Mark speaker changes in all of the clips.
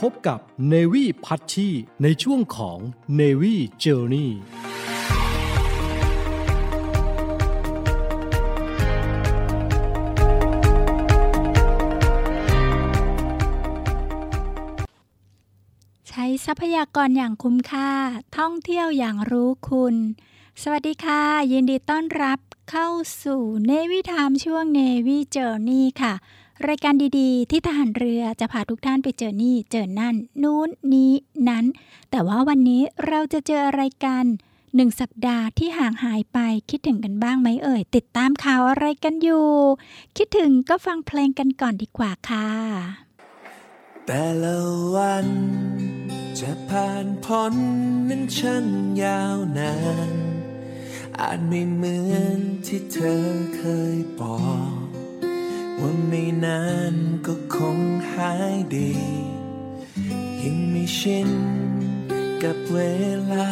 Speaker 1: พบกับ Navy พัชชีในช่วงของ Navy Journey
Speaker 2: ใช้ทรัพยากรอย่างคุ้มค่า ท่องเที่ยวอย่างรู้คุณ สวัสดีค่ะ ยินดีต้อนรับเข้าสู่เนวิทามช่วงเนวิเจอร์นี่ค่ะ รายการดีๆ ที่ทหารเรือจะพาทุกท่านไปเจอนี่เจอนั่น นู้นนี้นั้น แต่ว่าวันนี้เราจะเจออะไรกันหนึ่งสัปดาห์ที่ห่างหายไปคิดถึงกันบ้างไหมเอ่ย ติดตามข่าวอะไรกันอยู่ คิดถึงก็ฟังเพลงกันก่อนดีกว่าค่ะ
Speaker 3: แต่ละวัน จะผ่านพ้นนั้นช่างยาวนานอาจไม่เหมือนที่เธอเคยบอก ว่าไม่นานก็คงหายดียังไม่ชินกับเวลา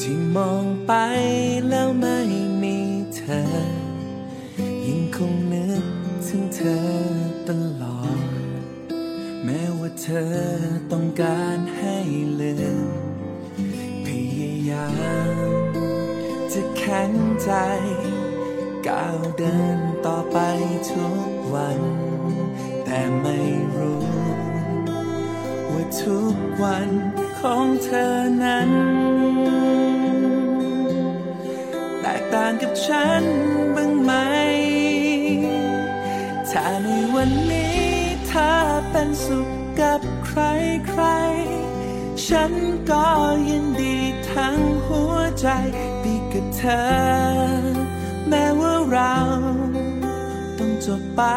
Speaker 3: ที่มองไปแล้วไม่มีเธอยังคงนึกถึงเธอตลอด แม้ว่าเธอต้องการให้ลืมพยายามจะแข็งใจ ก้าวเดินต่อไป วัน แต่ไม่รู้ ว่าทุกวันของเธอนั้น แตกต่างกับฉันบ้างไหม ถ้าในวันนี้เธอเป็นสุขกับใครใคร ฉันก็ยินดีทั้งหัวใจดีกับเธอ แม้ว่าเรา ไป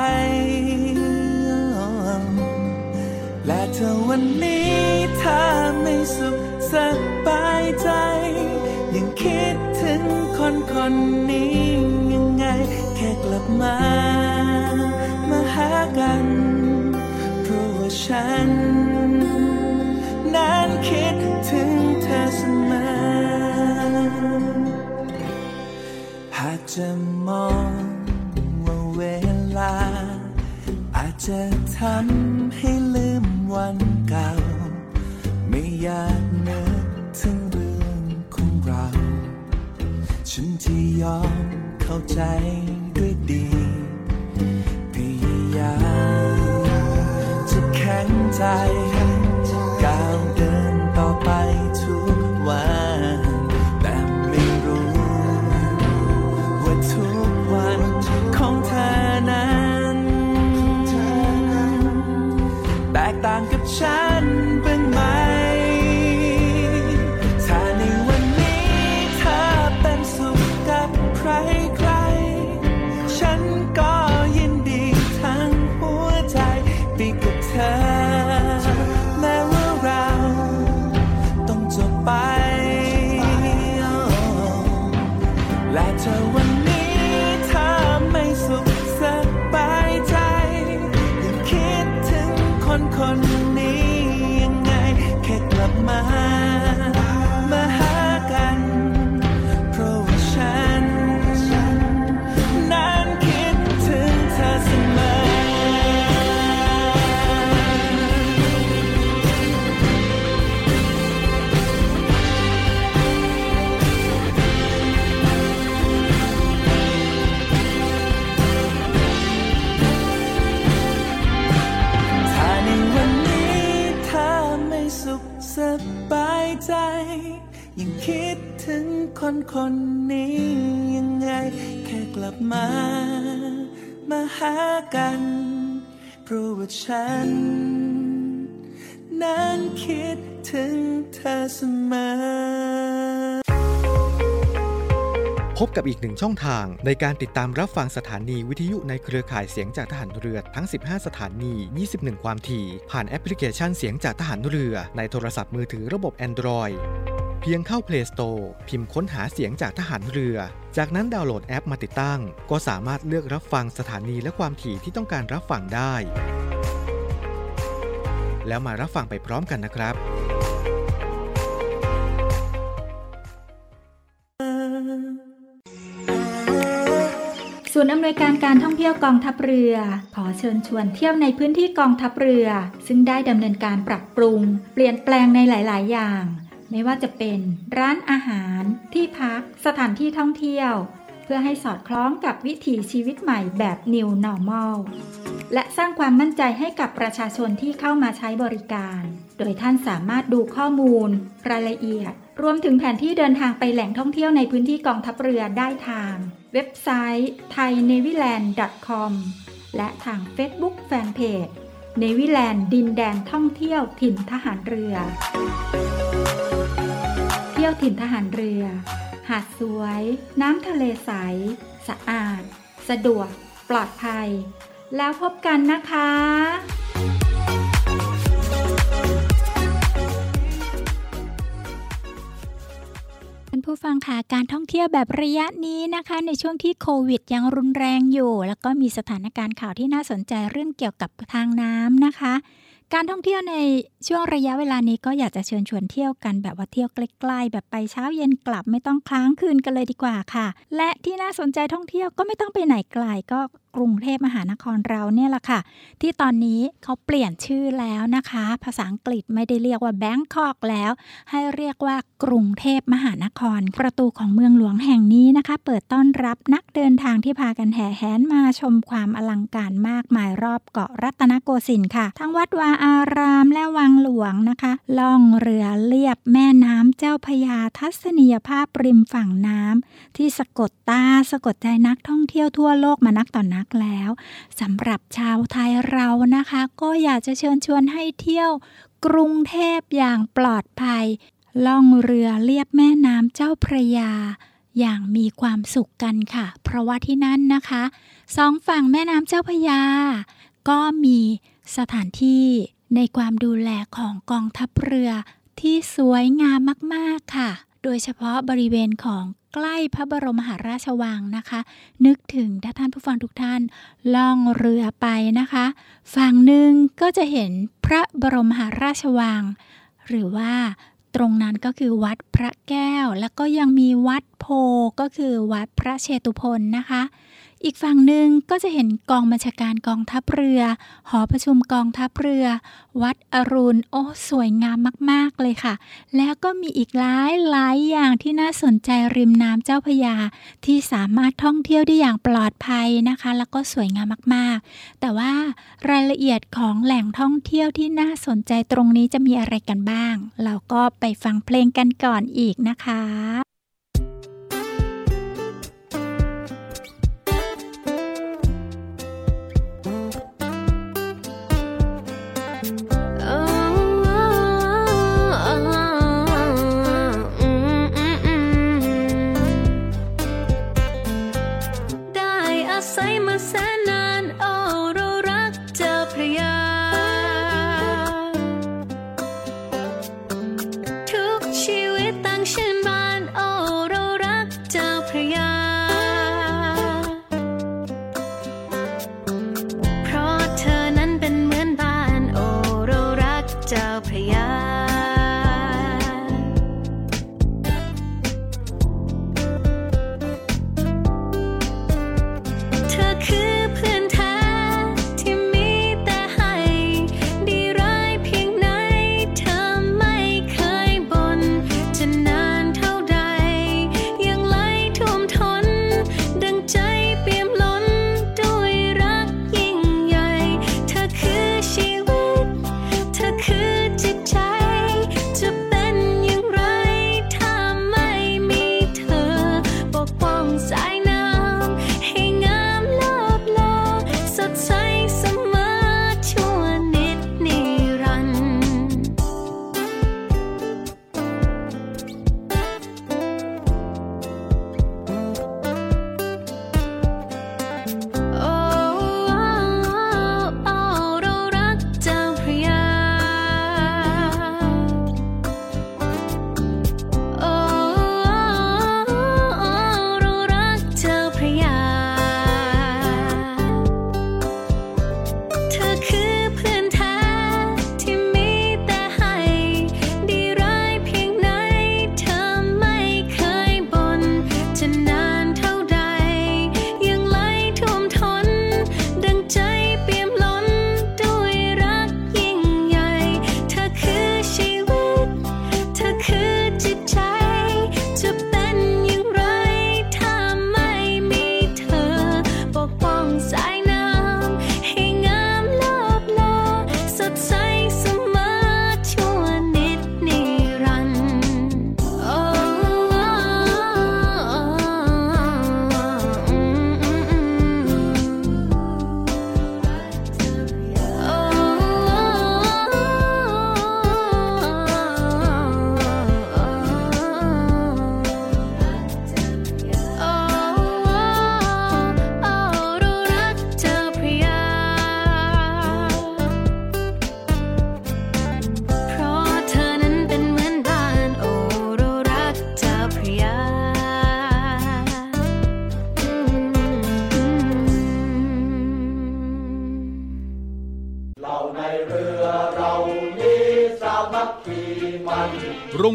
Speaker 3: และเธอวันนี้เธอไม่สุขสบายใจ ยังคิดถึงคนคนนี้ยังไง แค่กลับมา มาหากันเพราะว่าฉัน นั้นคิดถึงเธอเสมอหากจะมอง จะทำให้ลืมวันเก่า ไม่อยากนึกถึงเรื่องของเรา ฉันที่ยอมเข้าใจด้วยดีพยายามจะแข็งใจ คนนี้ยังไง แค่กลับมา มาหากัน เพราะว่าฉัน นั้นคิดถึงเธอเสมอพ
Speaker 4: บกับอีกหนึ่งช่องทางในการติดตามรับฟังสถานีวิทยุในเครือข่ายเสียงจากทหารเรือทั้ง 15 สถานี 21 ความถี่ ผ่านแอปพลิเคชันเสียงจากทหารเรือในโทรศัพท์มือถือระบบ Android เพียงเข้า Play Store พิมพ์ค้นหาเสียงจากทหารเรือ จากนั้นดาวน์โหลดแอปมาติดตั้ง ก็สามารถเลือกรับฟังสถานีและความถี่ที่ต้องการรับฟังได้ แล้วมารับฟังไปพร้อมกันนะครับ
Speaker 2: ศูนย์อำนวยการการท่องเที่ยวกองทัพเรือ ขอเชิญชวนเที่ยวในพื้นที่กองทัพเรือ ซึ่งได้ดำเนินการปรับปรุง เปลี่ยนแปลงในหลาย ๆ อย่าง ไม่ว่าจะเป็นร้านอาหาร ที่พัก สถานที่ท่องเที่ยว เพื่อให้สอดคล้องกับวิถีชีวิตใหม่แบบ New Normal และสร้างความมั่นใจให้กับประชาชนที่เข้ามาใช้บริการ โดยท่านสามารถดูข้อมูล รายละเอียด รวมถึงแผนที่เดินทางไปแหล่งท่องเที่ยวในพื้นที่กองทัพเรือได้ทาง เว็บไซต์ thainewiland.com และทาง Facebook Fanpage เนวิแลนด์ดินแดนท่องเที่ยวถิ่นทหารเรือ ถิ่นทหารเรือ หาดสวย น้ำทะเลใส สะอาด สะดวก ปลอดภัย แล้วพบกันนะคะผู้ฟังค่ะการท่องเที่ยวแบบระยะนี้นะคะ ในช่วงที่โควิดยังรุนแรงอยู่ แล้วก็มีสถานการณ์ข่าวที่น่าสนใจเรื่องเกี่ยวกับทางน้ำนะคะ การท่องเที่ยวในช่วงระยะเวลานี้ก็อยากจะเชิญชวนเที่ยวกันแบบว่าเที่ยวใกล้ๆแบบไปเช้าเย็นกลับไม่ต้องค้างคืนกันเลยดีกว่าค่ะ และที่น่าสนใจท่องเที่ยวก็ไม่ต้องไปไหนไกลก็ กรุงเทพมหานครเราเนี่ยแหละค่ะ ที่ตอนนี้เขาเปลี่ยนชื่อแล้วนะคะ ภาษาอังกฤษไม่ได้เรียกว่าแบงคอกแล้ว ให้เรียกว่ากรุงเทพมหานคร ประตูของเมืองหลวงแห่งนี้นะคะ เปิดต้อนรับนักเดินทางที่พากันแห่แหนมาชมความอลังการมากมายรอบเกาะรัตนโกสินทร์ค่ะ ทั้งวัดวาอารามและวังหลวงนะคะ ล่องเรือเลียบแม่น้ำเจ้าพยาทัศนียภาพริมฝั่งน้ำที่สะกดตาสะกดใจนักท่องเที่ยวทั่วโลกมานักต่อนนักแล้วสำหรับชาวไทยเรานะคะ ก็อยากจะเชิญชวนให้เที่ยวกรุงเทพอย่างปลอดภัย ล่องเรือเลียบแม่น้ำเจ้าพระยา อย่างมีความสุขกันค่ะ เพราะว่าที่นั่นนะคะสองฝั่งแม่น้ำเจ้าพระยา ก็มีสถานที่ในความดูแลของกองทัพเรือที่สวยงามมาก ๆ ค่ะ โดยเฉพาะบริเวณของใกล้พระบรมมหาราชวังนะคะ นึกถึงถ้าท่านผู้ฟังทุกท่านล่องเรือไปนะคะ ฝั่งหนึ่งก็จะเห็นพระบรมมหาราชวัง หรือว่าตรงนั้นก็คือวัดพระแก้ว แล้วก็ยังมีวัดโพก็คือวัดพระเชตุพนนะคะ อีกฝั่งหนึ่งก็จะเห็นกองบัญชาการกองทัพเรือ หอประชุมกองทัพเรือ วัดอรุณ โอ้ สวยงามมาก ๆ เลยค่ะ แล้วก็มีอีกหลายหลายอย่างที่น่าสนใจริมน้ำเจ้าพยา ที่สามารถท่องเที่ยวได้อย่างปลอดภัยนะคะ แล้วก็สวยงามมาก ๆ แต่ว่ารายละเอียดของแหล่งท่องเที่ยวที่น่าสนใจตรงนี้จะมีอะไรกันบ้าง เราก็ไปฟังเพลงกันก่อนอีกนะคะ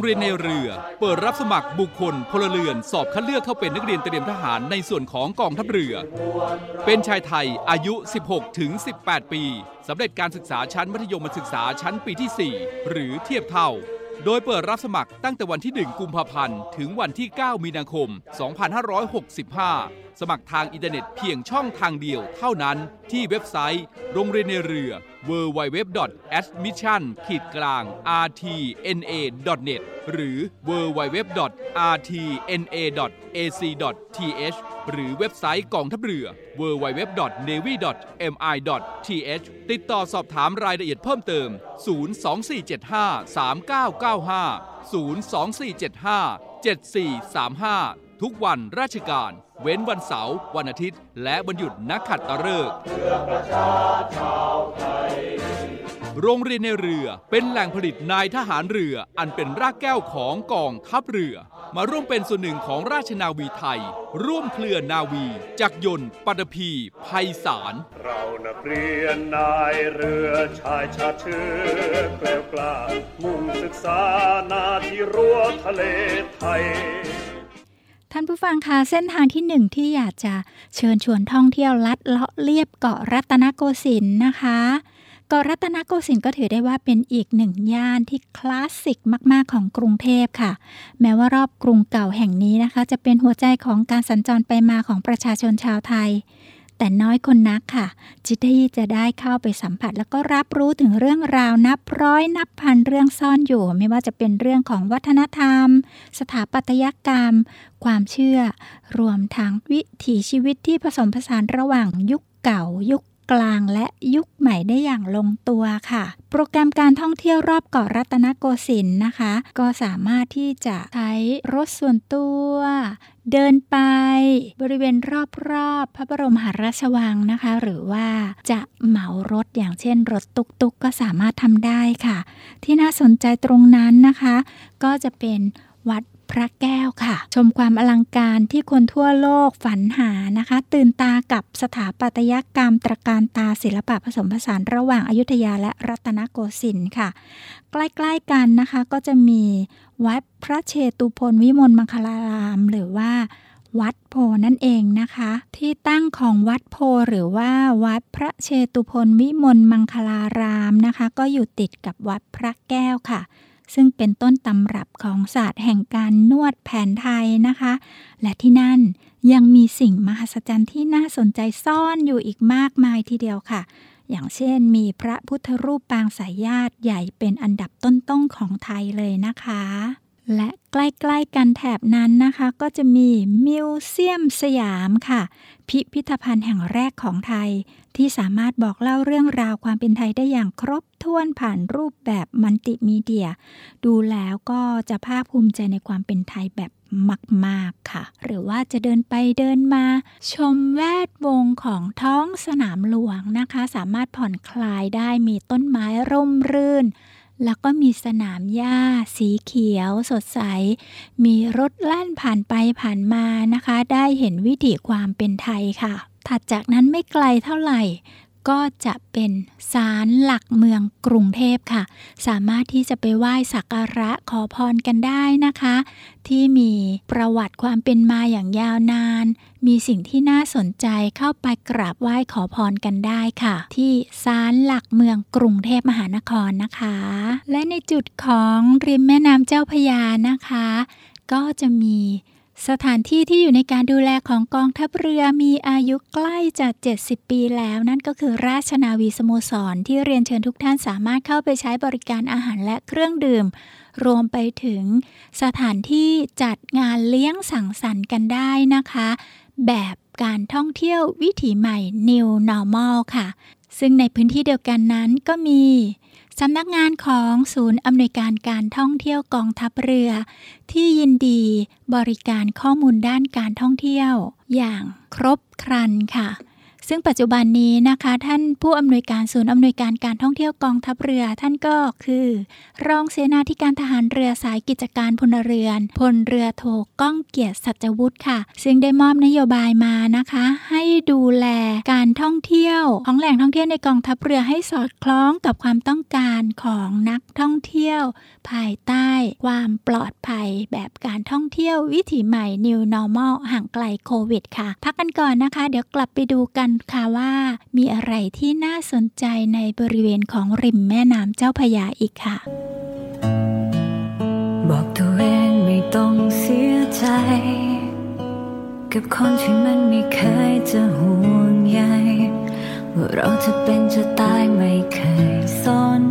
Speaker 5: รงเรียนในเรือ เปิ
Speaker 6: ดรับสมัครบุคคลพลเรือน สอบคัดเลือกเข้าเป็นนักเรียนเตรียมทหารในส่วนของกองทัพเรือ เป็นชายไทยอายุ 16 ถึง 18 ปีสำเร็จการศึกษาชั้นมัธยมศึกษาชั้นปีที่ 4 หรือเทียบเท่า โดยเปิดรับสมัครตั้งแต่วันที่ 1 กุมภาพันธ์ ถึงวันที่ 9 มีนาคม 2565 สมัครทางอินเทอร์เน็ตเพียงช่องทางเดียวเท่านั้นที่เว็บไซต์ โรงเรียนในเรือ www.admission-rtna.net หรือ www.rtna.ac.th หรือเว็บไซต์กองทัพเรือ www.navy.mi.th ติดต่อสอบถามรายละเอียดเพิ่มเติม 024753995 024757435 ทุกวันราชการ เว้นวันเสาร์วันอาทิตย์ และวันหยุดนักขัตฤกษ์โรงเรียนในเรือเป็นแหล่งผลิตนายทหารเรืออันเป็นรากแก้วของกองทัพเรือ มาร่วมเป็นส่วนหนึ่งของราชนาวีไทย ร่วมเคลื่อนนาวี จักรยนต์ปัตภีภัยสาร
Speaker 7: เรานักเรียนนายเรือชายชาเชื้อแกล้วกล้ามุ่งศึกษานาที่รั้วทะเลไทย
Speaker 2: ท่านผู้ฟังคะเส้นทางที่หนึ่งที่อยากจะเชิญชวนท่องเที่ยวลัดเลาะเลียบเกาะรัตนโกสินทร์นะคะเกาะรัตนโกสินทร์ก็ถือได้ว่าเป็นอีกหนึ่งย่านที่คลาสสิกมาก ๆ ของกรุงเทพค่ะ แม้ว่ารอบกรุงเก่าแห่งนี้นะคะ จะเป็นหัวใจของการสัญจรไปมาของประชาชนชาวไทย แต่น้อยคนนักค่ะที่จะได้เข้าไปสัมผัส แล้วก็รับรู้ถึงเรื่องราวนับร้อยนับพันเรื่องซ่อนอยู่ ไม่ว่าจะเป็นเรื่องของวัฒนธรรม สถาปัตยกรรม ความเชื่อ รวมทั้งวิถีชีวิตที่ผสมผสานระหว่างยุคเก่ายุค กลางและยุคใหม่ได้อย่างลงตัวค่ะ โปรแกรมการท่องเที่ยวรอบเกาะรัตนโกสินทร์นะคะ ก็สามารถที่จะใช้รถส่วนตัว เดินไป บริเวณรอบๆ พระบรมหาราชวังนะคะ หรือว่าจะเหมารถอย่างเช่น รถตุกๆกก็สามารถทำได้ค่ะ ที่น่าสนใจตรงนั้นนะคะ ก็จะเป็นวัด พระแก้วค่ะ ชมความอลังการที่คนทั่วโลกฝันหานะคะ ตื่นตากับสถาปัตยกรรมตระการตาศิลปะผสมผสานระหว่างอายุทยาและรัตนโกสินทร์ค่ะ ใกล้ๆกันนะคะก็จะมีวัดพระเชตุพนวิมลมังคลาราม หรือว่าวัดโพนั่นเองนะคะ ที่ตั้งของวัดโพหรือว่าวัดพระเชตุพนวิมลมังคลารามนะคะ ก็อยู่ติดกับวัดพระแก้วค่ะ ซึ่งเป็นต้นตำรับของศาสตร์แห่งการนวดแผนไทยนะคะ และที่นั่นยังมีสิ่งมหัศจรรย์ที่น่าสนใจซ่อนอยู่อีกมากมายทีเดียวค่ะ อย่างเช่นมีพระพุทธรูปปางสายญาติใหญ่เป็นอันดับต้นๆของไทยเลยนะคะ และใกล้ๆกันแถบนั้นนะคะ ก็จะมีมิวเซียมสยามค่ะ พิพิธภัณฑ์แห่งแรกของไทย ที่สามารถบอกเล่าเรื่องราวความเป็นไทยได้อย่างครบถ้วนผ่านรูปแบบมัลติมีเดีย ดูแล้วก็จะภาคภูมิใจในความเป็นไทยแบบมาก ๆ ค่ะ หรือว่าจะเดินไปเดินมา ชมแวดวงของท้องสนามหลวงนะคะ สามารถผ่อนคลายได้มีต้นไม้ร่มรื่น แล้วก็มีสนามหญ้า สีเขียว สดใส มีรถแล่นผ่านไปผ่านมานะคะ ได้เห็นวิถีความเป็นไทยค่ะ ถัดจากนั้นไม่ไกลเท่าไหร่ ก็จะเป็นศาลหลักเมืองกรุงเทพค่ะ สามารถที่จะไปไหว้สักการะขอพรกันได้นะคะ ที่มีประวัติความเป็นมาอย่างยาวนาน มีสิ่งที่น่าสนใจเข้าไปกราบไหว้ขอพรกันได้ค่ะ ที่ศาลหลักเมืองกรุงเทพมหานครนะคะ และในจุดของริมแม่น้ำเจ้าพยานะคะ ก็จะมี สถานที่ที่อยู่ในการดูแลของกองทัพเรือมีอายุใกล้จะ70 ปีแล้วนั่นก็คือราชนาวีสโมสร ที่เรียนเชิญทุกท่านสามารถเข้าไปใช้บริการอาหารและเครื่องดื่ม รวมไปถึงสถานที่จัดงานเลี้ยงสังสรรค์กันได้นะคะ แบบการท่องเที่ยววิถีใหม่ New Normal ค่ะ ซึ่งในพื้นที่เดียวกันนั้นก็มี สำนักงานของศูนย์อำนวยการการท่องเที่ยวกองทัพเรือ ที่ยินดีบริการข้อมูลด้านการท่องเที่ยว อย่างครบครันค่ะ ซึ่งปัจจุบันนี้นะคะ ท่านผู้อำนวยการศูนย์อำนวยการการท่องเที่ยวกองทัพเรือท่านก็คือ รองเสนาธิการทหารเรือสายกิจการพลเรือนพลเรือโทก้องเกียรติสัจวุฒิค่ะ ซึ่งได้มอบนโยบายมานะคะ ให้ดูแลการท่องเที่ยวของแหล่งท่องเที่ยวในกองทัพเรือให้สอดคล้องกับความต้องการของนักท่องเที่ยว ภายใต้ความปลอดภัยแบบการท่องเที่ยววิถีใหม่ New Normal ห่างไกลโควิดค่ะ พักกันก่อนนะคะ เดี๋ยวกลับไปดูกันค่ะว่ามีอะไรที่น่าสนใจในบริเวณของริมแม่น้ำเจ้าพยาอีกค่ะ
Speaker 5: บอกตัวเองไม่ต้องเสียใจ กับคนที่มันไม่เคยจะห่วงใยว่าเราจะเป็นจะตายไม่เคยสน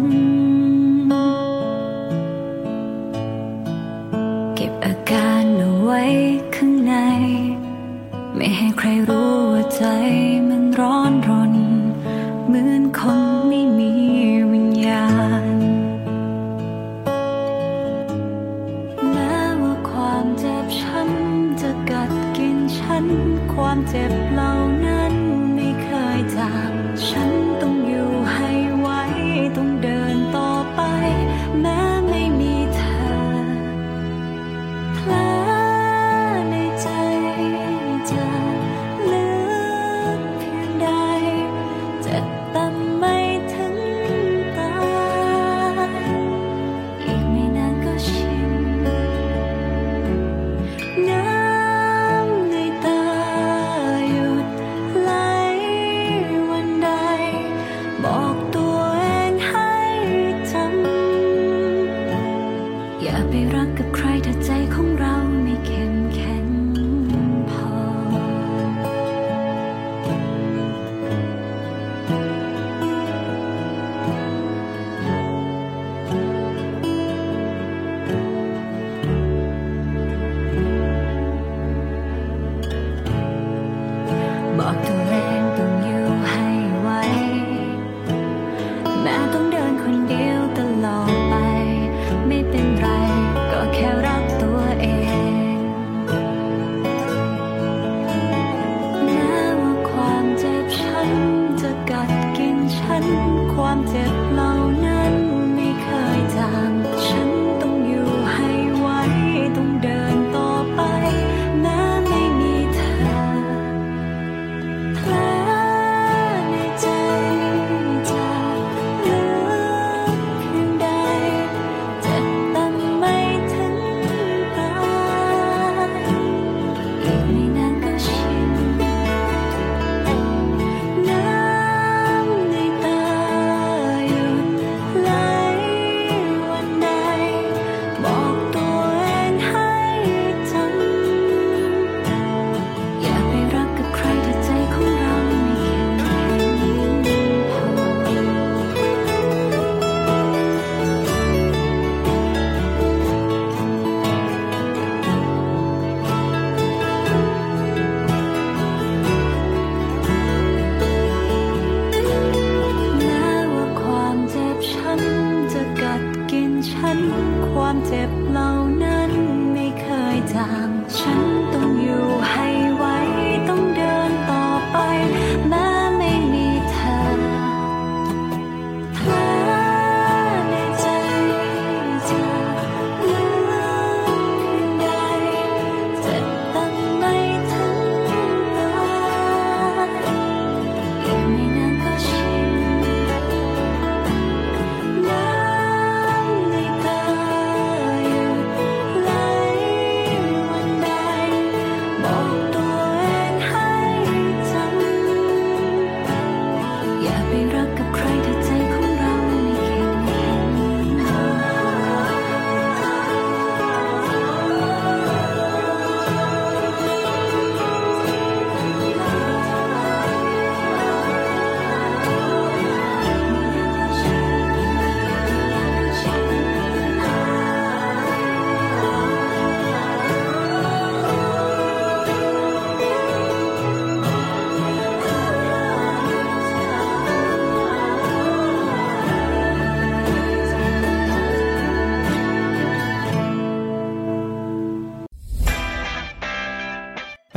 Speaker 5: เก็บอาการเอาไว้ข้างใน ไม่ให้ใครรู้ว่าใจ ร้อนรน เหมือนคนไม่มีวิญญาณ แม้ว่าความเจ็บช้ำจะกัดกินฉัน ความเจ็บเหล่า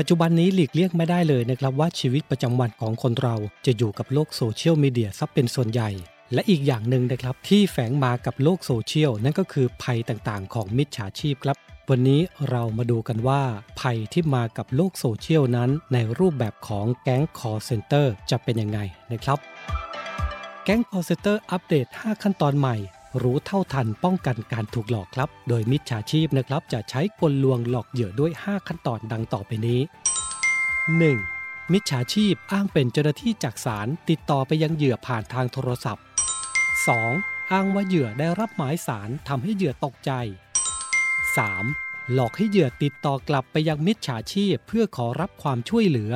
Speaker 5: ปัจจุบันนี้หลีกเลี่ยงไม่ได้เลยนะ
Speaker 1: ครับว่าชีวิตประจำวันของคนเราจะอยู่กับโลกโซเชียลมีเดียซะเป็นส่วนใหญ่ และอีกอย่างหนึ่งนะครับที่แฝงมากับโลกโซเชียลนั่นก็คือภัยต่างๆ ของมิจฉาชีพครับ วันนี้เรามาดูกันว่า ภัยที่มากับโลกโซเชียลนั้น ในรูปแบบของแก๊ง call center จะเป็นยังไงนะครับ แก๊ง call center update 5 ขั้นตอนใหม่ รู้เท่าทันป้องกันการถูกหลอกครับ โดยมิจฉาชีพนะครับจะใช้กลลวงหลอกเหยื่อด้วย 5 ขั้นตอนดังต่อไปนี้ 1. มิจฉาชีพอ้างเป็นเจ้าหน้าที่จากศาลติดต่อไปยังเหยื่อผ่านทางโทรศัพท์ 2. อ้างว่าเหยื่อได้รับหมายสารทำให้เหยื่อตกใจ 3. หลอกให้เหยื่อติดต่อกลับไปยังมิจฉาชีพเพื่อขอรับความช่วยเหลือ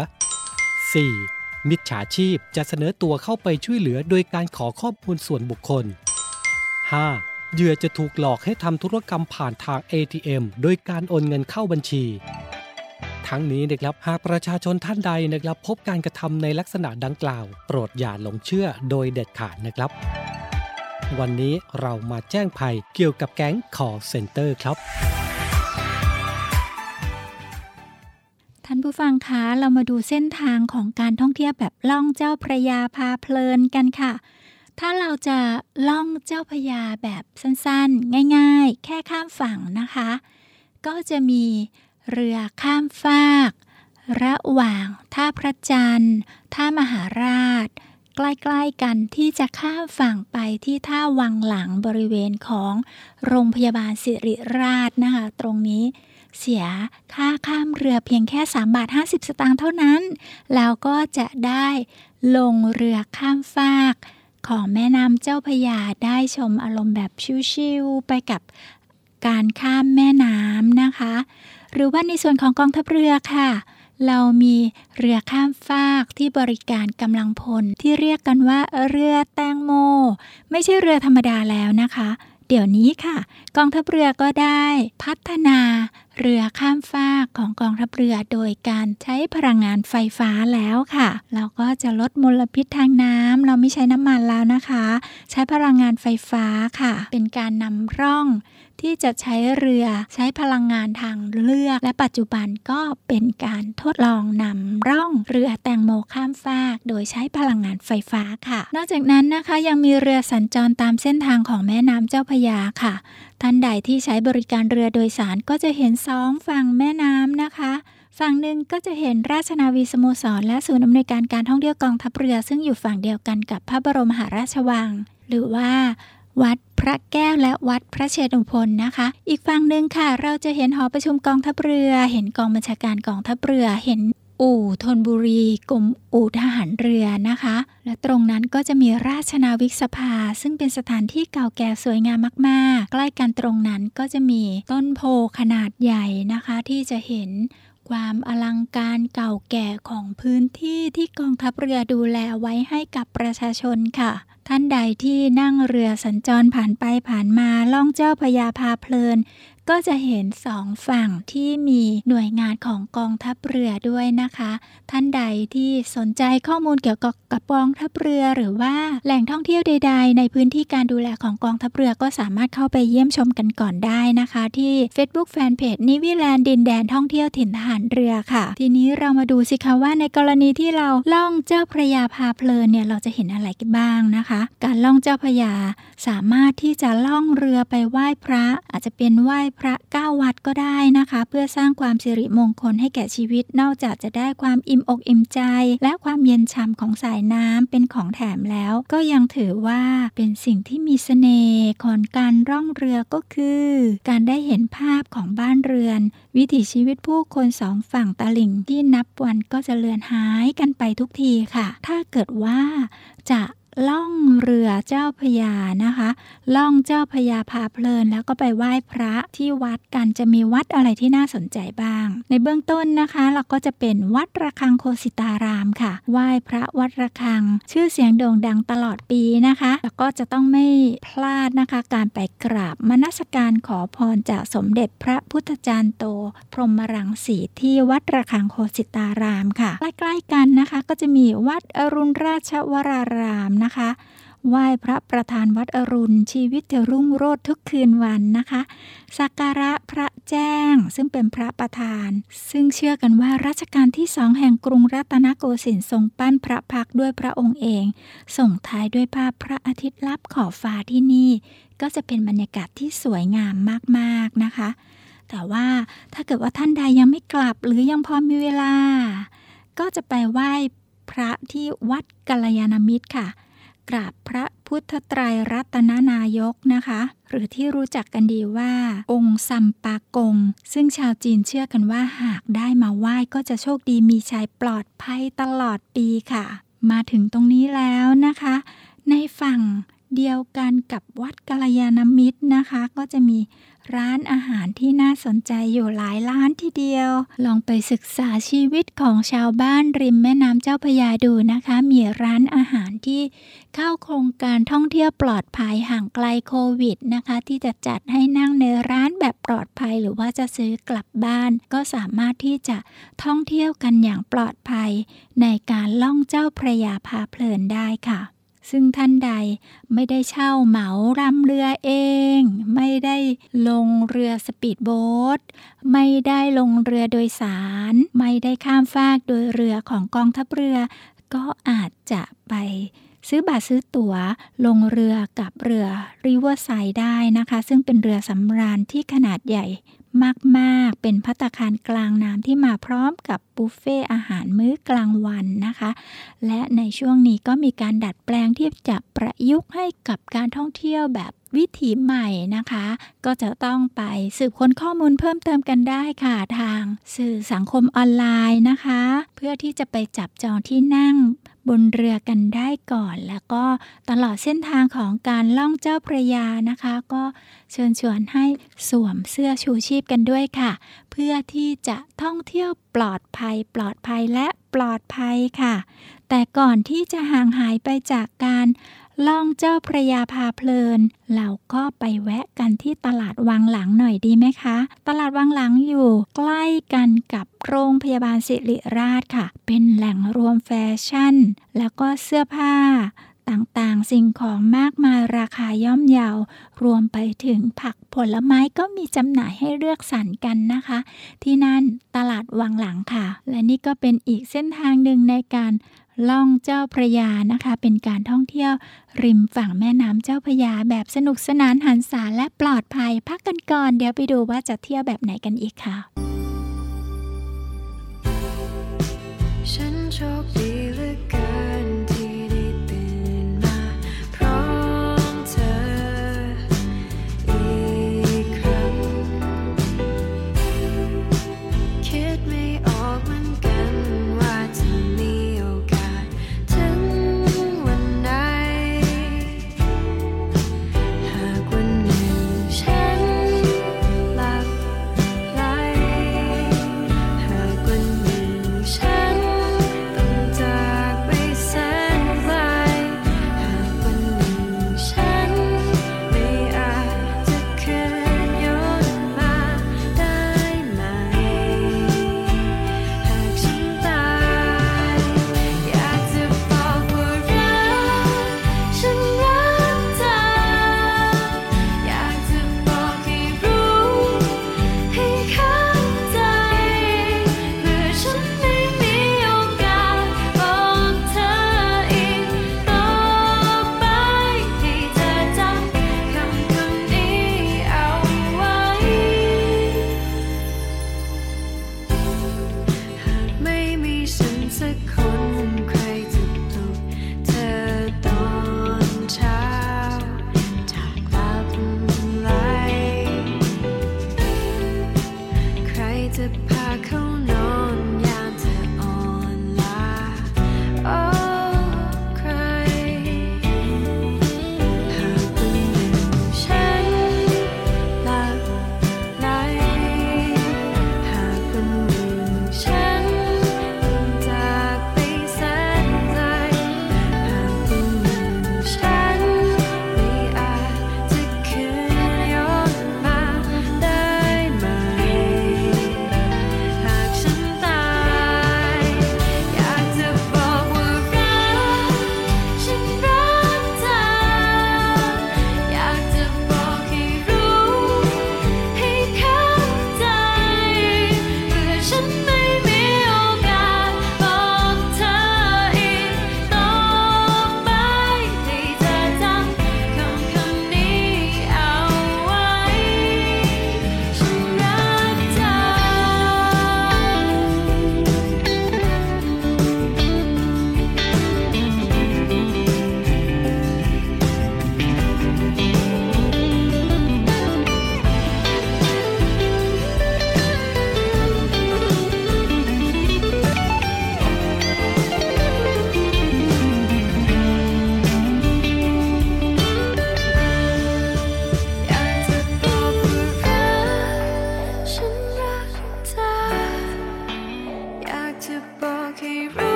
Speaker 1: 4. มิจฉาชีพจะเสนอตัวเข้าไปช่วยเหลือโดยการขอข้อมูลส่วนบุคคล 5. เหยื่อจะถูกหลอกให้ทำธุรกรรมผ่านทาง ATM โดยการโอนเงินเข้าบัญชี ทั้งนี้นะครับหากประชาชนท่านใดนะครับ พบการกระทำในลักษณะดังกล่าว โปรดอย่าหลงเชื่อโดยเด็ดขาดนะครับ วันนี้เรามาแจ้งภัยเกี่ยวกับแก๊ง call center ครับ
Speaker 2: ท่านผู้ฟังคะเรามาดูเส้นทางของการท่องเที่ยวแบบล่องเจ้าพระยาพาเพลินกันค่ะ ถ้าเราจะล่องเจ้าพยาแบบสั้นๆ ง่ายๆ แค่ข้ามฝั่งนะคะ ก็จะมีเรือข้ามฟาก ระหว่างท่าพระจันทร์ท่ามหาราช ใกล้ๆกันที่จะข้ามฝั่งไปที่ท่าวังหลังบริเวณของโรงพยาบาลสิริราชนะคะ ตรงนี้เสียค่าข้ามเรือเพียงแค่ 3 บาท 50 สตางค์เท่านั้น แล้วก็จะได้ลงเรือข้ามฟาก ของแม่น้ำเจ้าพยาได้ชมอารมณ์แบบชิวๆไปกับการข้ามแม่น้ำนะคะ หรือว่าในส่วนของกองทัพเรือค่ะ เรามีเรือข้ามฟากที่บริการกำลังพลที่เรียกกันว่าเรือแตงโม ไม่ใช่เรือธรรมดาแล้วนะคะ เดี๋ยวนี้ค่ะ กองทัพเรือก็ได้พัฒนา เรือข้ามฟากของกองทัพเรือโดยการใช้พลังงานไฟฟ้าแล้วค่ะ เราก็จะลดมลพิษทางน้ำเราไม่ใช้น้ำมันแล้วนะคะ ใช้พลังงานไฟฟ้าค่ะ เป็นการนำร่อง ที่จะใช้เรือใช้พลังงานทางเลือก และปัจจุบันก็เป็นการทดลองนำร่องเรือแตงโมข้ามฟาก โดยใช้พลังงานไฟฟ้าค่ะ นอกจากนั้นนะคะยังมีเรือสัญจรตามเส้นทางของแม่น้ำเจ้าพยาค่ะ ท่านใดที่ใช้บริการเรือโดยสารก็จะเห็นสองฝั่งแม่น้ำนะคะฝั่งหนึ่งก็จะเห็นราชนาวีสโมสร และศูนย์อำนวยการการท่องเที่ยวกองทัพเรือ ซึ่งอยู่ฝั่งเดียวกันกับพระบรมมหาราชวัง หรือว่า วัดพระแก้วและวัดพระเชตุพนนะคะ อีกฝั่งหนึ่งค่ะ เราจะเห็นหอประชุมกองทัพเรือ เห็นกองบัญชาการกองทัพเรือ เห็นอู่ธนบุรีกรมอู่ทหารเรือนะคะ และตรงนั้นก็จะมีราชนาวิกสภา ซึ่งเป็นสถานที่เก่าแก่สวยงามมากๆ ใกล้กันตรงนั้นก็จะมีต้นโพขนาดใหญ่นะคะ ที่จะเห็นความอลังการเก่าแก่ของพื้นที่ที่กองทัพเรือดูแลไว้ให้กับประชาชนค่ะ ท่านใดที่นั่งเรือสัญจรผ่านไปผ่านมาล่องเจ้าพยาพาเพลิน ก็จะเห็นสองฝั่งที่มีหน่วยงานของกองทัพเรือด้วยนะคะ ท่านใดที่สนใจข้อมูลเกี่ยวกับกับกองทัพเรือหรือว่าแหล่งท่องเที่ยวใด ๆ ในพื้นที่การดูแลของกองทัพเรือก็สามารถเข้าไปเยี่ยมชมกันก่อนได้นะคะ ที่ Facebook Fanpage นิวิแลนด์ดินแดนท่องเที่ยวถิ่นทหารเรือค่ะ ทีนี้เรามาดูสิคะว่าในกรณีที่เราล่องเจ้าพระยาพาเพลินเนี่ยเราจะเห็นอะไรกันบ้างนะคะ การล่องเจ้าพระยาสามารถที่จะล่องเรือไปไหว้พระ อาจจะเป็นไหว้พระเก้าวัดก็ได้นะคะ เพื่อสร้างความสิริมงคลให้แก่ชีวิตนอกจากจะได้ความอิ่มอกอิ่มใจ และความเย็นช่ำของสายน้ำเป็นของแถมแล้ว ก็ยังถือว่าเป็นสิ่งที่มีเสน่ห์ของการร่องเรือก็คือ การได้เห็นภาพของบ้านเรือน วิถีชีวิตผู้คนสองฝั่งตลิ่งที่นับวันก็จะเลือนหายกันไปทุกทีค่ะ ถ้าเกิดว่าจะ ล่องเรือเจ้าพระยานะคะ ล่องเจ้าพระยาพาเพลิน แล้วก็ไปไหว้พระที่วัดกันจะมีวัดอะไรที่น่าสนใจบ้าง ในเบื้องต้นนะคะ เราก็จะเป็นวัดระฆังโคสิตารามค่ะ ไหว้พระวัดระฆัง ชื่อเสียงโด่งดังตลอดปีนะคะ แล้วก็จะต้องไม่พลาดนะคะ การไปกราบมนสการขอพรจากสมเด็จพระพุทธจารย์โต พรหมรังสีที่วัดระฆังโคสิตารามค่ะใกล้ๆกันนะคะ ก็จะมีวัดอรุณราชวรารามนะคะไหว้พระประธานวัดอรุณ ชีวิตจะรุ่งโรจน์ทุกคืนวันนะคะสักการะพระแจ้งซึ่งเป็นพระประธาน ซึ่งเชื่อกันว่ารัชกาลที่สองแห่งกรุงรัตนโกสินทร์ทรงปั้นพระพักด้วยพระองค์เอง ส่งท้ายด้วยภาพพระอาทิตย์ลับขอบฟ้าที่นี่ ก็จะเป็นบรรยากาศที่สวยงามมากๆนะคะ แต่ว่าถ้าเกิดว่าท่านใดยังไม่กลับหรือยังพอมีเวลา ก็จะไปไหว้พระที่วัดกัลยาณมิตรค่ะ กราบพระพุทธไตรรัตนนายกนะคะ หรือที่รู้จักกันดีว่า องค์ซัมปากง ซึ่งชาวจีนเชื่อกันว่าหากได้มาไหว้ก็จะโชคดีมีชัยปลอดภัยตลอดปีค่ะ มาถึงตรงนี้แล้วนะคะ ในฝั่งเดียวกันกับวัดกัลยาณมิตรนะคะ ก็จะมี ร้านอาหารที่น่าสนใจอยู่หลายร้านทีเดียว ลองไปศึกษาชีวิตของชาวบ้านริมแม่น้ำเจ้าพระยาดูนะคะ มีร้านอาหารที่เข้าโครงการท่องเที่ยวปลอดภัยห่างไกลโควิดนะคะ ที่จะจัดให้นั่งในร้านแบบปลอดภัย หรือว่าจะซื้อกลับบ้าน ก็สามารถที่จะท่องเที่ยวกันอย่างปลอดภัย ในการล่องเจ้าพระยาพาเพลินได้ค่ะ ซึ่งท่านใดไม่ได้เช่าเหมารำเรือเอง ไม่ได้ลงเรือสปีดโบ๊ทไม่ได้ลงเรือโดยสาร ไม่ได้ข้ามฟากโดยเรือของกองทัพเรือ ก็อาจจะไป ซื้อบัตรซื้อตั๋ว ลงเรือกับเรือริเวอร์ไซด์ได้นะคะ ซึ่งเป็นเรือสำราญที่ขนาดใหญ่มากๆ เป็นพัตตาคารกลางน้ำที่มาพร้อมกับบุฟเฟ่อาหารมื้อกลางวันนะคะ และในช่วงนี้ก็มีการดัดแปลงที่จะประยุกต์ให้กับการท่องเที่ยวแบบวิถีใหม่นะคะ ก็จะต้องไปสืบค้นข้อมูลเพิ่มเติมกันได้ค่ะทางสื่อสังคมออนไลน์นะคะ เพื่อที่จะไปจับจองที่นั่ง บนเรือกันได้ก่อน แล้วก็ตลอดเส้นทางของการล่องเจ้าพระยานะคะ ก็เชิญชวนให้สวมเสื้อชูชีพกันด้วยค่ะ เพื่อที่จะท่องเที่ยวปลอดภัย ปลอดภัยและปลอดภัยค่ะ แต่ก่อนที่จะห่างหายไปจากการ ล่องเจ้าพระยาพาเพลิน เราก็ไปแวะกันที่ตลาดวังหลังหน่อยดีไหมคะ ตลาดวังหลังอยู่ใกล้กันกับโรงพยาบาลศิริราชค่ะ เป็นแหล่งรวมแฟชั่น แล้วก็เสื้อผ้าต่างๆ สิ่งของมากมายราคาย่อมเยาว รวมไปถึงผักผลไม้ก็มีจำหน่ายให้เลือกสรรกันนะคะ ที่นั่นตลาดวังหลังค่ะ และนี่ก็เป็นอีกเส้นทางหนึ่งในการ ล่องเจ้าพระยานะคะ เป็นการท่องเที่ยว ริมฝั่งแม่น้ำเจ้าพระยาแบบสนุกสนานหันษาและปลอดภัย พักกันก่อน เดี๋ยวไปดูว่าจะเที่ยวแบบไหนกันอีกค่ะ
Speaker 5: ฉันโชคดี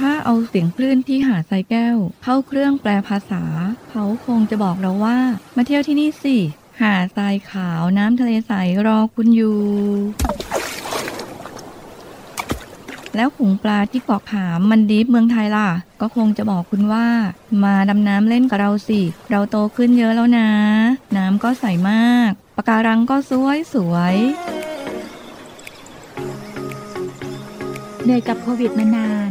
Speaker 5: ถ้า
Speaker 8: เอาเสียงคลื่นที่หาดทรายแก้ว เข้าเครื่องแปลภาษา เขาคงจะบอกเราว่า มาเที่ยวที่นี่สิ หาดทรายขาวน้ำทะเลใสรอคุณอยู่ แล้วขุงปลาที่เกาะขามมันดีฟเมืองไทยล่ะ ก็คงจะบอกคุณว่า มาดำน้ำเล่นกับเราสิ เราโตขึ้นเยอะแล้วนะ น้ำก็ใสมากปะการังก็สวยสวย
Speaker 2: เหนื่อยกับโควิดมานาน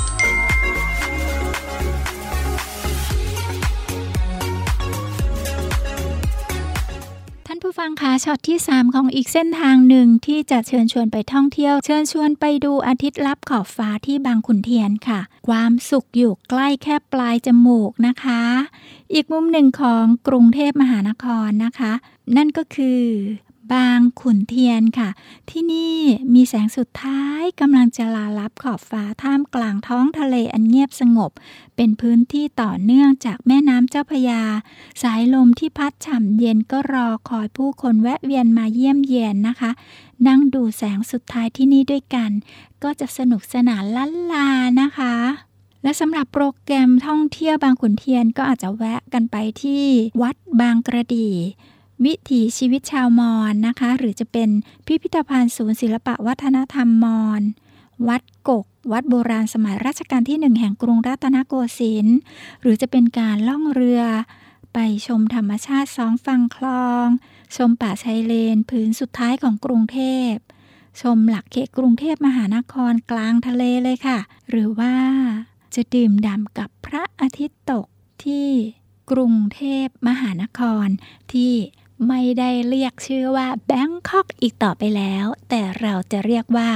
Speaker 2: านผู้ฟังคะช็อตที่ 3 ของอีกเส้นทางหนึ่งที่จะเชิญชวนไปท่องเที่ยว เชิญชวนไปดูอาทิตย์ลับขอบฟ้าที่บางขุนเทียนค่ะ ความสุขอยู่ใกล้แค่ปลายจมูกนะคะ อีกมุมหนึ่งของกรุงเทพมหานครนะคะ นั่นก็คือ บางขุนเทียนค่ะ ที่นี่มีแสงสุดท้ายกำลังจะลาลับขอบฟ้าท่ามกลางท้องทะเลอันเงียบสงบ เป็นพื้นที่ต่อเนื่องจากแม่น้ำเจ้าพยา สายลมที่พัดฉ่ำเย็นก็รอคอยผู้คนแวะเวียนมาเยี่ยมเยียนนะคะ นั่งดูแสงสุดท้ายที่นี่ด้วยกัน ก็จะสนุกสนานล้านลานะคะและสำหรับโปรแกรมท่องเที่ยวบางขุนเทียนก็อาจจะแวะกันไปที่วัดบางกระดี วิถีชีวิตชาวมอญนะคะ หรือจะเป็นพิพิธภัณฑ์ศูนย์ศิลปะวัฒนธรรมมอญวัดกก วัดโบราณสมัยรัชกาลที่หนึ่งแห่งกรุงรัตนโกสินทร์หรือจะเป็นการล่องเรือ ไปชมธรรมชาติสองฝั่งคลอง ชมป่าชายเลนพื้นสุดท้ายของกรุงเทพ ชมหลักเขตกรุงเทพมหานครกลางทะเลเลยค่ะ หรือว่าจะดื่มด่ำกับพระอาทิตย์ตกที่กรุงเทพมหานครที่ ไม่ได้เรียกชื่อว่าแบงคอกอีกต่อไปแล้ว แต่เราจะเรียกว่า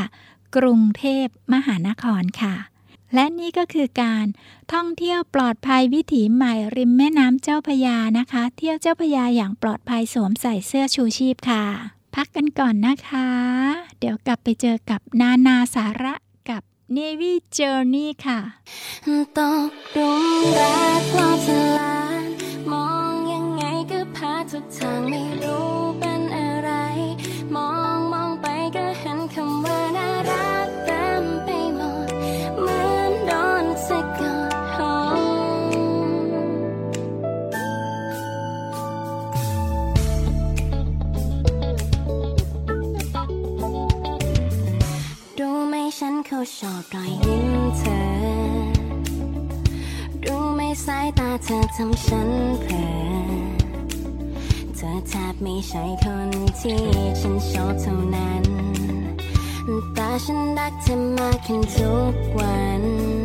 Speaker 2: กรุงเทพมหานครค่ะ และนี่ก็คือการท่องเที่ยวปลอดภัยวิถีใหม่ริมแม่น้ำเจ้าพยานะคะ เที่ยวเจ้าพยาอย่างปลอดภัยสวมใส่เสื้อชูชีพค่ะ พักกันก่อนนะคะ เดี๋ยวกลับไปเจอกับนานาสาระกับ Navy Journey ค่ะ
Speaker 5: ตกหลุมรักรอบสลาาทุกทางไม่รู้เป็นอะไร มองมองไปก็เห็นคำว่าน่ารักเต็มไปหมดเหมือนโดนสะกดหงรู้ไหมฉันเขาชอบรอยยิ้มเธอ รู้ไหมสายตาเธอทำฉันเผลอ ธอแทบไม่ใช่คนที่ฉันชอบเท่านั้น แต่ฉันรักเธอมากขึ้นทุกวัน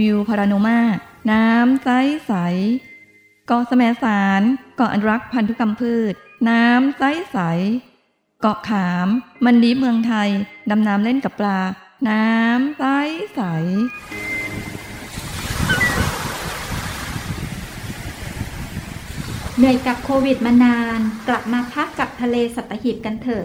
Speaker 8: วิวพาราโนมา น้ำใสใสเกาะแสมสารเกาะอนุรักษ์พันธุกรรมพืช น้ำใสใสเกาะขาม มันดีเมืองไทย ดำน้ำเล่นกับปลา น้ำใสใส
Speaker 2: เหนื่อยกับโควิดมานาน กลับมาพักกับทะเลสัตหีบกันเถอะ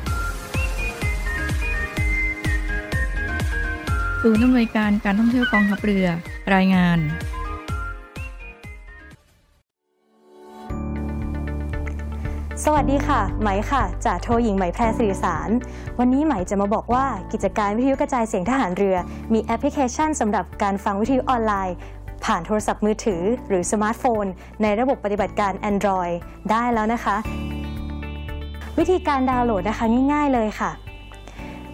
Speaker 8: ศูนย์อำนวยการการท่องเที่ยวกองทัพเรือ รายงาน
Speaker 9: สวัสดีค่ะ ไหมค่ะจ่าโทหญิงไหมแพรสิริสาร วันนี้ไหมจะมาบอกว่ากิจการวิทยุกระจายเสียงทหารเรือ มีแอปพลิเคชันสำหรับการฟังวิทยุออนไลน์ ผ่านโทรศัพท์มือถือ หรือสมาร์ทโฟน ในระบบปฏิบัติการ Android ได้แล้วนะคะ วิธีการดาวน์โหลดนะคะง่าย ๆเลยค่ะ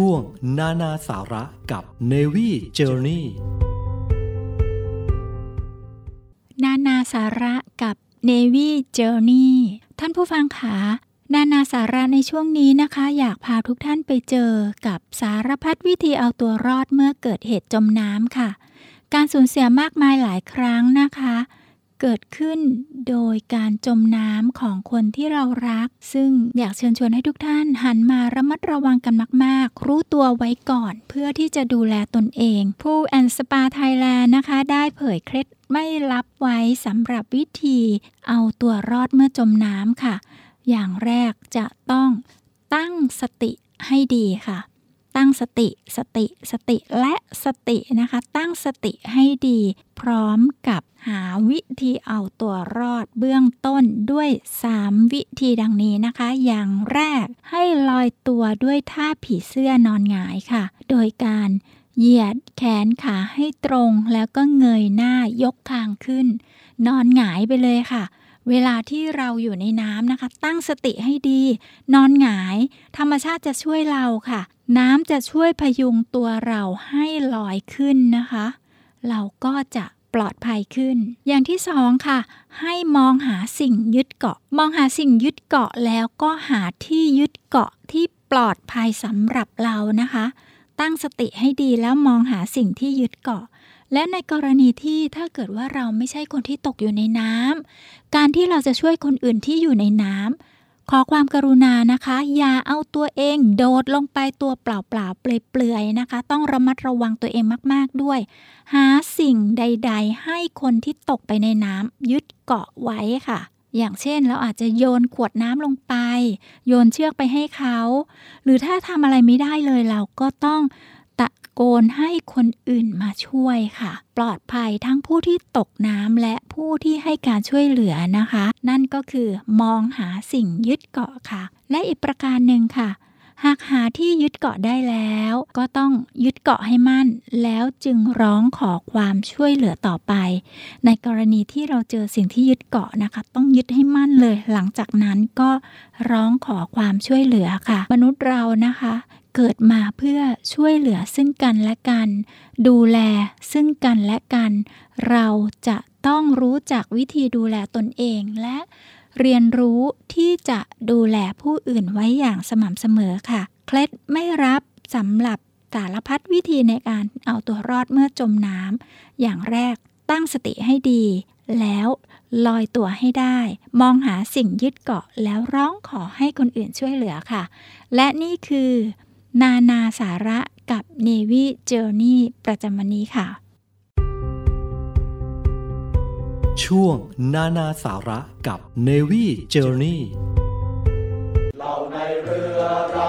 Speaker 1: ช่วงนานาสาระกับ Navy Journey
Speaker 2: นานาสาระกับ Navy Journey ท่านผู้ฟังคะนานาสาระในช่วงนี้นะคะ อยากพาทุกท่านไปเจอกับสารพัดวิธีเอาตัวรอดเมื่อเกิดเหตุจมน้ำค่ะ การสูญเสียมากมายหลายครั้งนะคะ เกิดขึ้นโดยการจมน้ำของคนที่เรารัก ซึ่งอยากเชิญชวนให้ทุกท่านหันมาระมัดระวังกันมาก ๆ รู้ตัวไว้ก่อนเพื่อที่จะดูแลตนเอง ผู้แอนสปาไทยแลนด์นะคะ ได้เผยเคล็ดไม่ลับไว้สำหรับวิธีเอาตัวรอดเมื่อจมน้ำค่ะ อย่างแรกจะต้องตั้งสติให้ดีค่ะ ตั้งสติสติสติและสตินะคะ ตั้งสติให้ดีพร้อมกับหาวิธีเอาตัวรอดเบื้องต้นด้วย 3 วิธีดังนี้นะคะ อย่างแรกให้ลอยตัวด้วยท่าผีเสื้อนอนหงายค่ะ โดยการเหยียดแขนขาให้ตรงแล้วก็เงยหน้ายกคางขึ้น นอนหงายไปเลยค่ะ เวลาที่เราอยู่ในน้ำนะคะ ตั้งสติให้ดี นอนหงาย ธรรมชาติจะช่วยเราค่ะ น้ำจะช่วยพยุงตัวเราให้ลอยขึ้นนะคะ เราก็จะปลอดภัยขึ้น อย่างที่สองค่ะ ให้มองหาสิ่งยึดเกาะ มองหาสิ่งยึดเกาะแล้วก็หาที่ยึดเกาะที่ปลอดภัยสำหรับเรานะคะ ตั้งสติให้ดีแล้วมองหาสิ่งที่ยึดเกาะ และในกรณีที่ถ้าเกิดว่าเราไม่ใช่คนที่ตกอยู่ในน้ำการที่เราจะช่วยคนอื่นที่อยู่ในน้ำ ขอความกรุณานะคะ อย่าเอาตัวเองโดดลงไปตัวเปล่าๆเปลือยๆนะคะ ต้องระมัดระวังตัวเองมากๆด้วย หาสิ่งใด ๆ ให้คนที่ตกไปในน้ำยึดเกาะไว้ค่ะ อย่างเช่นเราอาจจะโยนขวดน้ำลงไป โยนเชือกไปให้เขา หรือถ้าทำอะไรไม่ได้เลยเราก็ต้อง โกนให้คนอื่นมาช่วยค่ะ ปลอดภัยทั้งผู้ที่ตกน้ำและผู้ที่ให้การช่วยเหลือนะคะ นั่นก็คือมองหาสิ่งยึดเกาะค่ะ และอีกประการหนึ่งค่ะ หากหาที่ยึดเกาะได้แล้ว ก็ต้องยึดเกาะให้มั่น แล้วจึงร้องขอความช่วยเหลือต่อไป ในกรณีที่เราเจอสิ่งที่ยึดเกาะนะคะ ต้องยึดให้มั่นเลย หลังจากนั้นก็ร้องขอความช่วยเหลือค่ะ มนุษย์เรานะคะ เกิดมาเพื่อช่วยเหลือซึ่งกันและกัน ดูแลซึ่งกันและกัน เราจะต้องรู้จักวิธีดูแลตนเองและเรียนรู้ที่จะดูแลผู้อื่นไว้อย่างสม่ำเสมอค่ะ เคล็ดไม่รับสำหรับสารพัดวิธีในการเอาตัวรอดเมื่อจมน้ำอย่างแรกตั้งสติให้ดี แล้วลอยตัวให้ได้ มองหาสิ่งยึดเกาะแล้วร้องขอให้คนอื่นช่วยเหลือค่ะ และนี่คือ นานาสาระกับ Navy Journey ประจำวันนี้ค่ะ
Speaker 1: ช่วงนานาสาระกับ Navy Journey เราในเรือเรา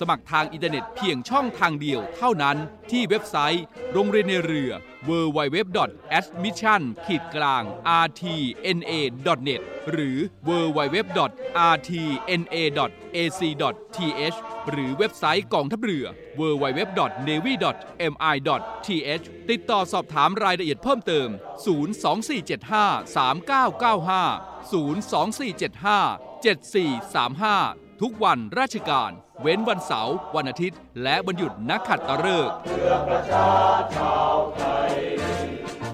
Speaker 6: สมัครทางอินเทอร์เน็ตเพียงช่องทางเดียวเท่านั้นที่เว็บไซต์ โรงเรียนในเรือ www.admission-rtna.net หรือ www.rtna.ac.th หรือเว็บไซต์กองทัพเรือ www.navy.mi.th ติดต่อสอบถามรายละเอียดเพิ่มเติม 024753995 024757435 ทุกวันราชการ เว้นวันเสาร์วันอาทิตย์ และวันหยุดนักขัตะฤกษ์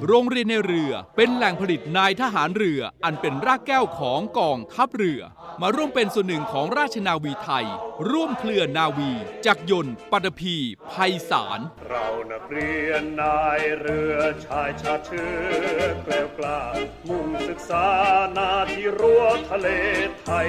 Speaker 6: โรงเรียนในเรือเป็นแหล่งผลิตนายทหารเรืออันเป็นรากแก้วของกองทัพเรือ มาร่วมเป็นส่วนหนึ่งของราชนาวีไทย ร่วมเคลือนนาวี จักรยนต์ปัตภีภัยสาร
Speaker 7: เรานักเรียนนายเรือชายชาเชื้อแกล้วกล้ามุ่งศึกษานาที่รั้วทะเลไทย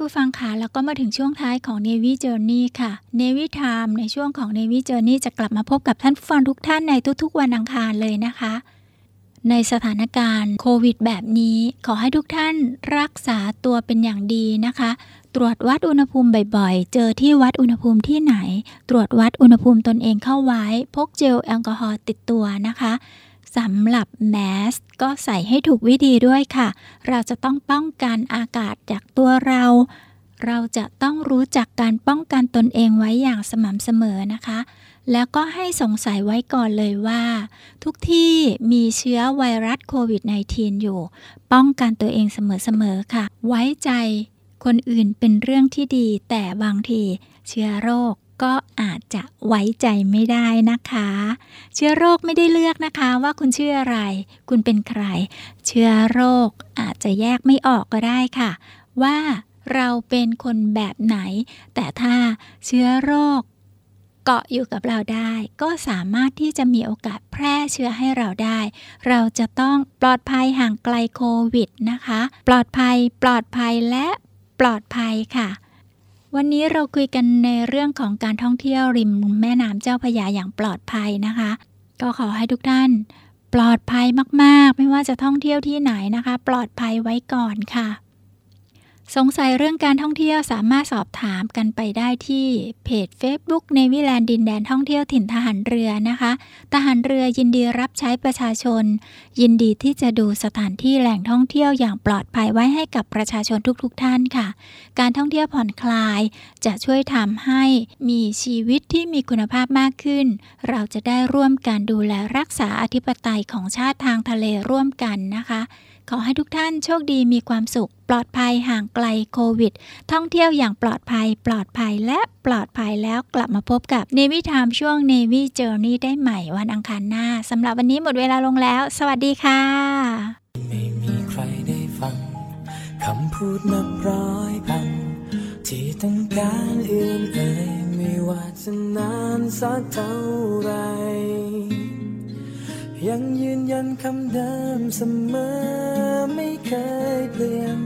Speaker 2: ผู้ฟังคะแล้วก็มาถึงช่วงท้ายของ Navy Journey ค่ะ Navy Time ในช่วงของ Navy Journey จะกลับมาพบกับท่านผู้ฟังทุกท่านในทุกๆ วันอังคารเลยนะคะ ในสถานการณ์โควิดแบบนี้ ขอให้ทุกท่านรักษาตัวเป็นอย่างดีนะคะ ตรวจวัดอุณหภูมิบ่อยๆ เจอที่วัดอุณหภูมิที่ไหน ตรวจวัดอุณหภูมิตนเองเข้าไว้ พกเจลแอลกอฮอล์ติดตัวนะคะ สำหรับแมสก็ใส่ให้ถูกวิธีด้วยค่ะ เราจะต้องป้องกันอากาศจากตัวเรา เราจะต้องรู้จักการป้องกันตนเองไว้อย่างสม่ำเสมอนะคะ แล้วก็ให้สงสัยไว้ก่อนเลยว่า ทุกที่มีเชื้อไวรัสโควิด -19 อยู่ ป้องกันตัวเองเสมอๆค่ะ ไว้ใจคนอื่นเป็นเรื่องที่ดี แต่บางทีเชื้อโรค ก็อาจจะไว้ใจไม่ได้นะคะ เชื้อโรคไม่ได้เลือกนะคะ ว่าคุณชื่ออะไร คุณเป็นใคร เชื้อโรคอาจจะแยกไม่ออกก็ได้ค่ะ ว่าเราเป็นคนแบบไหน แต่ถ้าเชื้อโรคเกาะอยู่กับเราได้ ก็สามารถที่จะมีโอกาสแพร่เชื้อให้เราได้ เราจะต้องปลอดภัยห่างไกลโควิดนะคะ ปลอดภัย ปลอดภัยและปลอดภัยค่ะ วันนี้เราคุยกันในเรื่องของการท่องเที่ยวริมแม่น้ำเจ้าพยาอย่างปลอดภัยนะคะ ก็ขอให้ทุกท่านปลอดภัยมากๆ ไม่ว่าจะท่องเที่ยวที่ไหนนะคะ ปลอดภัยไว้ก่อนค่ะ สงสัยเรื่องการท่องเที่ยวสามารถสอบถามกันไปได้ที่เพจ Facebook ในวิแลนด์ดินแดนท่องเที่ยวถิ่นทหารเรือนะคะ ทหารเรือยินดีรับใช้ประชาชน ยินดีที่จะดูสถานที่แหล่งท่องเที่ยวอย่างปลอดภัยไว้ให้กับประชาชนทุกๆทท่านค่ะ การท่องเที่ยวผ่อนคลาย จะช่วยทำให้มีชีวิตที่มีคุณภาพมากขึ้น เราจะได้ร่วมกันดูแลรักษาอธิปไตยของชาติทางทะเลร่วมกันนะคะ ขอให้ทุกท่านโชคดีมีความสุข ปลอดภัยห่างไกลโควิด ท่องเที่ยวอย่างปลอดภัย ปลอดภัยและปลอดภัยแล้วกลับมาพบกับ Navy Time ช่วง Navy Journey ได้ใหม่วันอังคารหน้าสำหรับวันนี้หมดเวลาลงแล้ว สวัสดีค่ะ
Speaker 10: ไม่มีใครได้ฟังคำพูดนับร้อยพันที่ต้องการเอื่นเอ่ยไม่ว่าจะนานสักเท่าไหร ยังยืนยันคำเดิมเสมอไม่เคยเปลี่ยน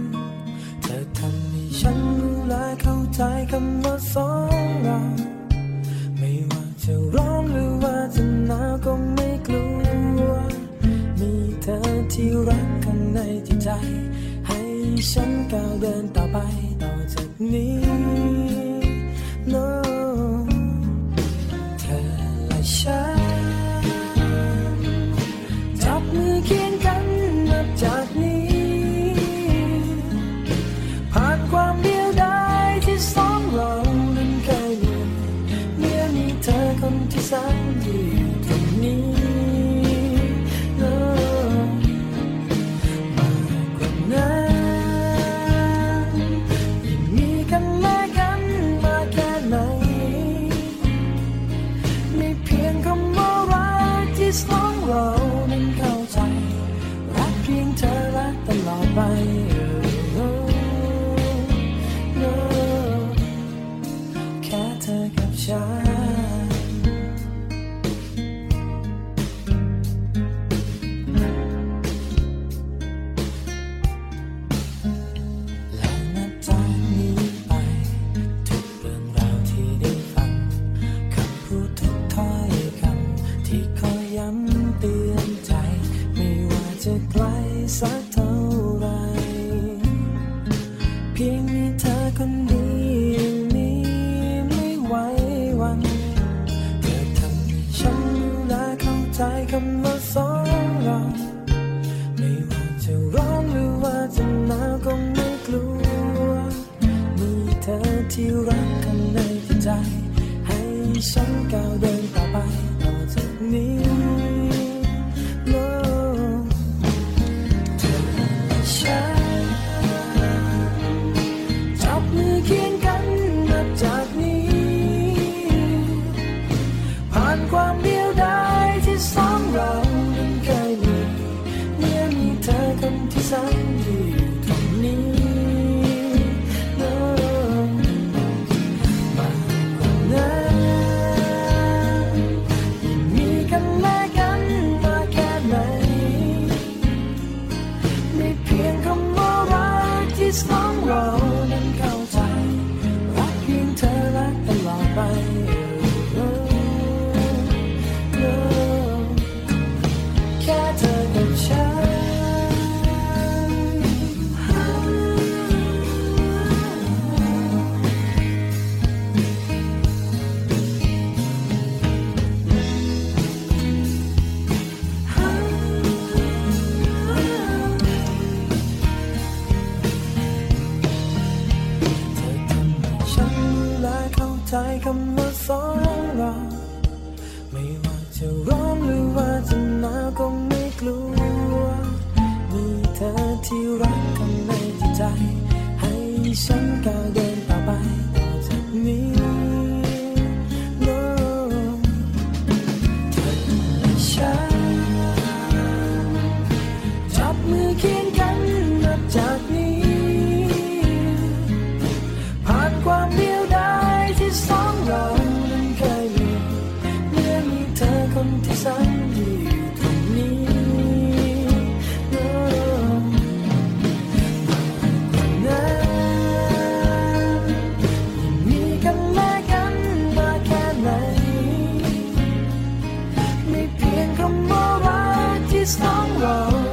Speaker 10: เพี
Speaker 5: ยงคำ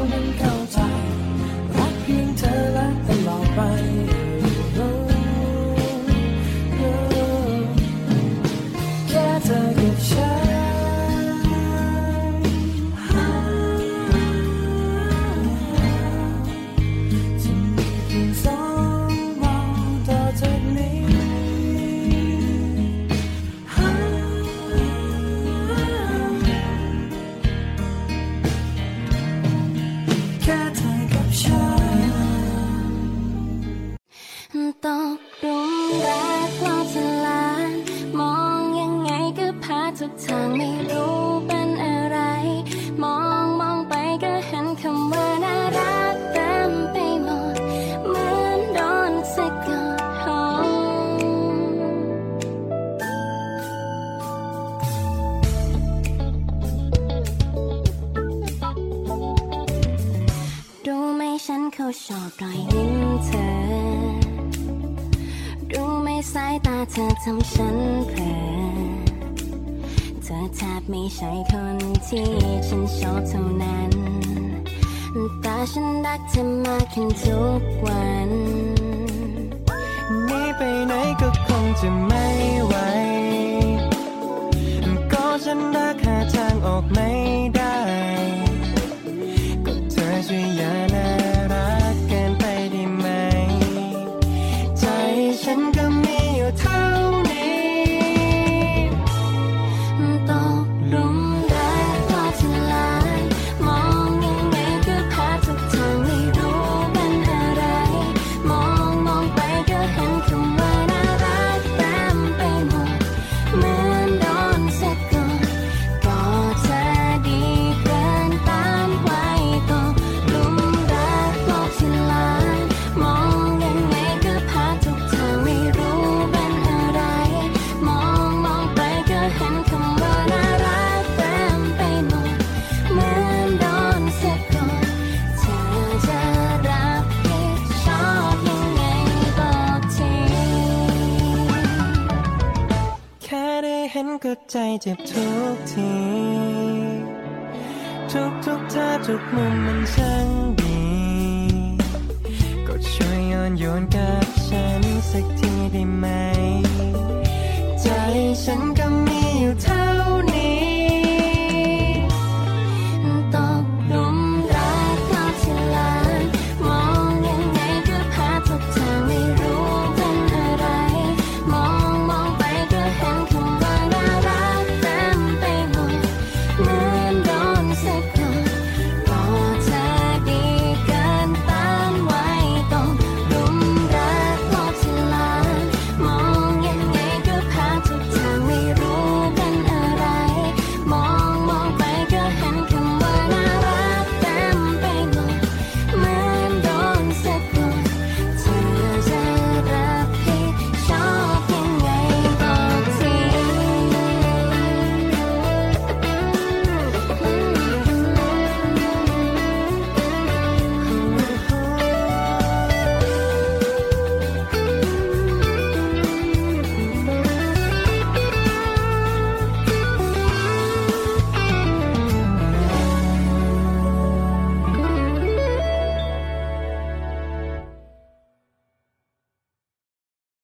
Speaker 5: ก็ใจเจ็บทุกที ทุกทุกท่าทุกมุมมัน
Speaker 11: ช่า
Speaker 10: งดี ก็ช่วย
Speaker 5: โยนโย
Speaker 10: นกับฉันสักทีได้ไหม ใจฉัน